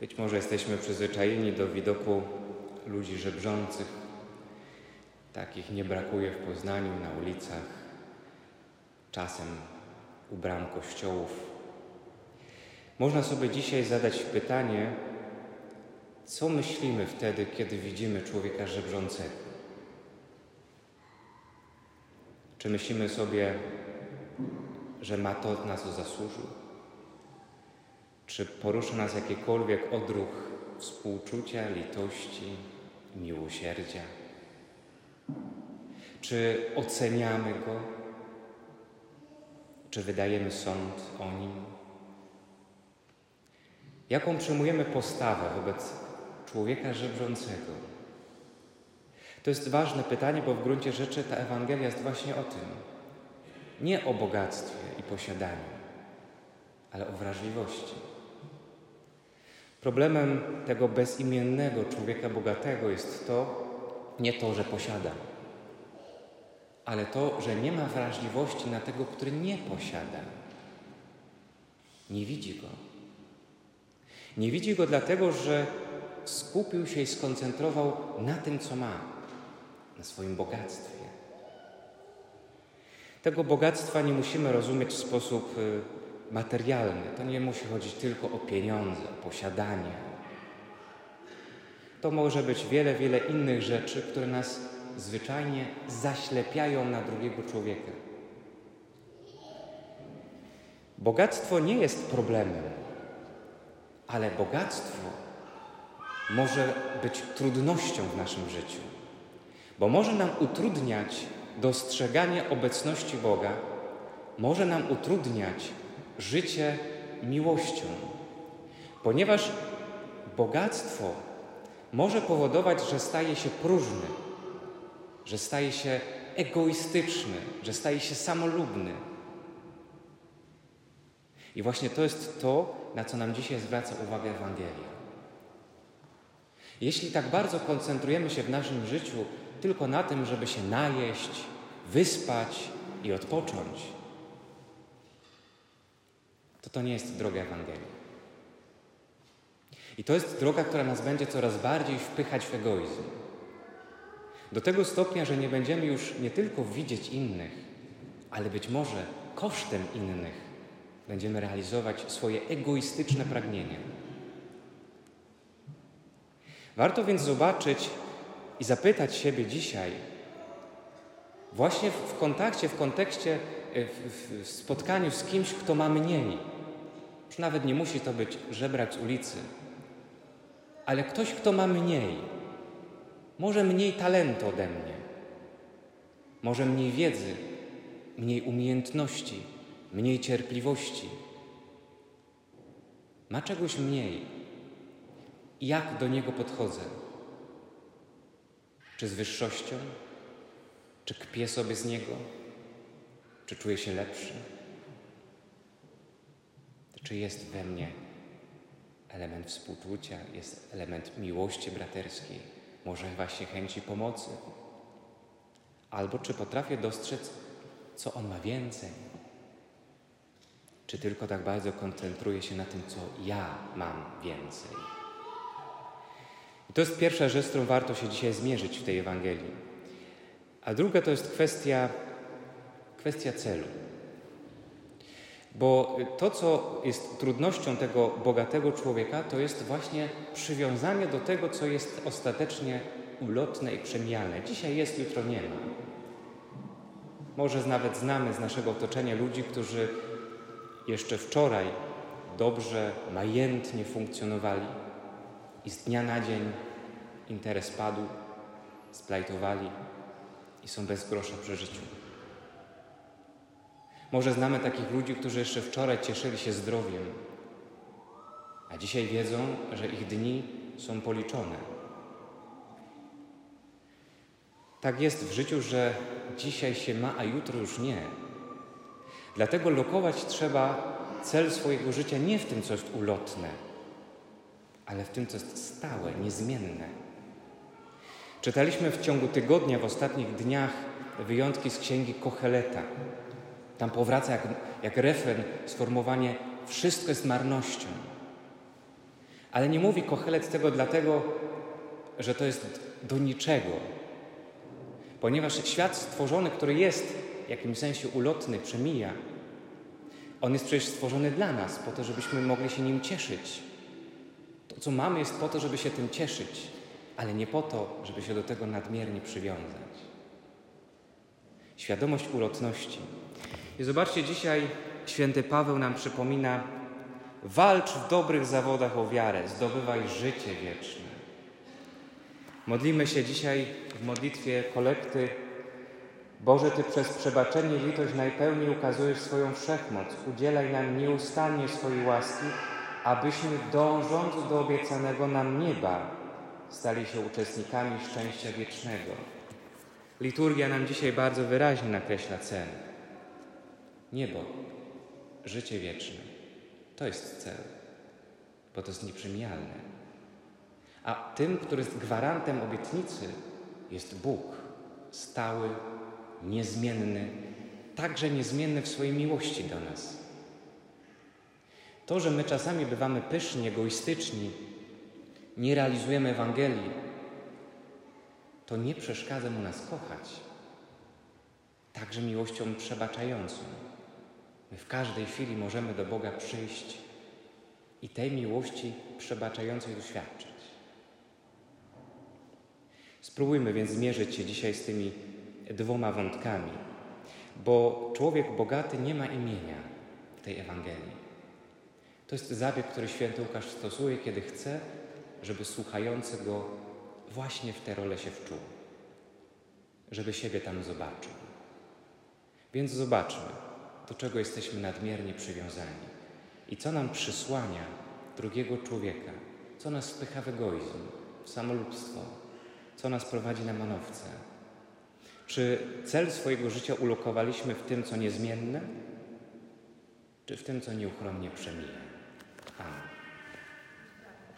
Być może jesteśmy przyzwyczajeni do widoku ludzi żebrzących. Takich nie brakuje w Poznaniu, na ulicach, czasem u bram kościołów. Można sobie dzisiaj zadać pytanie, co myślimy wtedy, kiedy widzimy człowieka żebrzącego? Czy myślimy sobie, że ma to, na co zasłużył? Czy porusza nas jakikolwiek odruch współczucia, litości, miłosierdzia? Czy oceniamy go? Czy wydajemy sąd o nim? Jaką przyjmujemy postawę wobec człowieka żebrzącego? To jest ważne pytanie, bo w gruncie rzeczy ta Ewangelia jest właśnie o tym. Nie o bogactwie i posiadaniu, ale o wrażliwości. Problemem tego bezimiennego człowieka bogatego jest to, nie to, że posiada, ale to, że nie ma wrażliwości na tego, który nie posiada. Nie widzi go. Nie widzi go dlatego, że skupił się i skoncentrował na tym, co ma, na swoim bogactwie. Tego bogactwa nie musimy rozumieć w sposób y, materialny. To nie musi chodzić tylko o pieniądze, o posiadanie. To może być wiele, wiele innych rzeczy, które nas zwyczajnie zaślepiają na drugiego człowieka. Bogactwo nie jest problemem, ale bogactwo może być trudnością w naszym życiu, bo może nam utrudniać dostrzeganie obecności Boga, może nam utrudniać życie miłością, ponieważ bogactwo może powodować, że staje się próżny, że staje się egoistyczny, że staje się samolubny. I właśnie to jest to, na co nam dzisiaj zwraca uwagę Ewangelia. Jeśli tak bardzo koncentrujemy się w naszym życiu tylko na tym, żeby się najeść, wyspać i odpocząć, to to nie jest droga Ewangelii. I to jest droga, która nas będzie coraz bardziej wpychać w egoizm. Do tego stopnia, że nie będziemy już nie tylko widzieć innych, ale być może kosztem innych będziemy realizować swoje egoistyczne pragnienia. Warto więc zobaczyć i zapytać siebie dzisiaj, właśnie w kontakcie, w kontekście, w, w spotkaniu z kimś, kto ma mniej. Nawet nie musi to być żebrak z ulicy, ale ktoś, kto ma mniej, może mniej talentu ode mnie, może mniej wiedzy, mniej umiejętności, mniej cierpliwości, ma czegoś mniej. Jak do niego podchodzę? Czy z wyższością? Czy kpię sobie z niego? Czy czuję się lepszy? Czy jest we mnie element współczucia, jest element miłości braterskiej, może właśnie chęci pomocy. Albo czy potrafię dostrzec, co on ma więcej? Czy tylko tak bardzo koncentruję się na tym, co ja mam więcej? I to jest pierwsza rzecz, z którą warto się dzisiaj zmierzyć w tej Ewangelii. A druga to jest kwestia, kwestia celu. Bo to, co jest trudnością tego bogatego człowieka, to jest właśnie przywiązanie do tego, co jest ostatecznie ulotne i przemijalne. Dzisiaj jest, jutro nie ma. Może nawet znamy z naszego otoczenia ludzi, którzy jeszcze wczoraj dobrze, majętnie funkcjonowali i z dnia na dzień interes padł, splajtowali i są bez grosza przy życiu. Może znamy takich ludzi, którzy jeszcze wczoraj cieszyli się zdrowiem, a dzisiaj wiedzą, że ich dni są policzone. Tak jest w życiu, że dzisiaj się ma, a jutro już nie. Dlatego lokować trzeba cel swojego życia nie w tym, co jest ulotne, ale w tym, co jest stałe, niezmienne. Czytaliśmy w ciągu tygodnia, w ostatnich dniach wyjątki z księgi Kocheleta. Tam powraca jak, jak refren sformułowanie wszystko jest marnością. Ale nie mówi Kochelet tego dlatego, że to jest do niczego. Ponieważ świat stworzony, który jest w jakimś sensie ulotny, przemija, on jest przecież stworzony dla nas, po to, żebyśmy mogli się nim cieszyć. To, co mamy, jest po to, żeby się tym cieszyć, ale nie po to, żeby się do tego nadmiernie przywiązać. Świadomość ulotności. I zobaczcie, dzisiaj święty Paweł nam przypomina: walcz w dobrych zawodach o wiarę, zdobywaj życie wieczne. Modlimy się dzisiaj w modlitwie kolekty Boże, Ty przez przebaczenie i litość najpełniej ukazujesz swoją wszechmoc. Udzielaj nam nieustannie swojej łaski, abyśmy dążąc do obiecanego nam nieba stali się uczestnikami szczęścia wiecznego. Liturgia nam dzisiaj bardzo wyraźnie nakreśla cel. Niebo, życie wieczne. To jest cel, bo to jest nieprzemijalne. A tym, który jest gwarantem obietnicy, jest Bóg, stały, niezmienny, także niezmienny w swojej miłości do nas. To, że my czasami bywamy pyszni, egoistyczni, nie realizujemy Ewangelii, to nie przeszkadza mu nas kochać, także miłością przebaczającą. My w każdej chwili możemy do Boga przyjść i tej miłości przebaczającej doświadczyć. Spróbujmy więc zmierzyć się dzisiaj z tymi dwoma wątkami, bo człowiek bogaty nie ma imienia w tej Ewangelii. To jest zabieg, który święty Łukasz stosuje, kiedy chce, żeby słuchający go właśnie w tę rolę się wczuł, żeby siebie tam zobaczył. Więc zobaczmy, do czego jesteśmy nadmiernie przywiązani i co nam przysłania drugiego człowieka, co nas wpycha w egoizm, w samolubstwo, co nas prowadzi na manowce. Czy cel swojego życia ulokowaliśmy w tym, co niezmienne, czy w tym, co nieuchronnie przemija?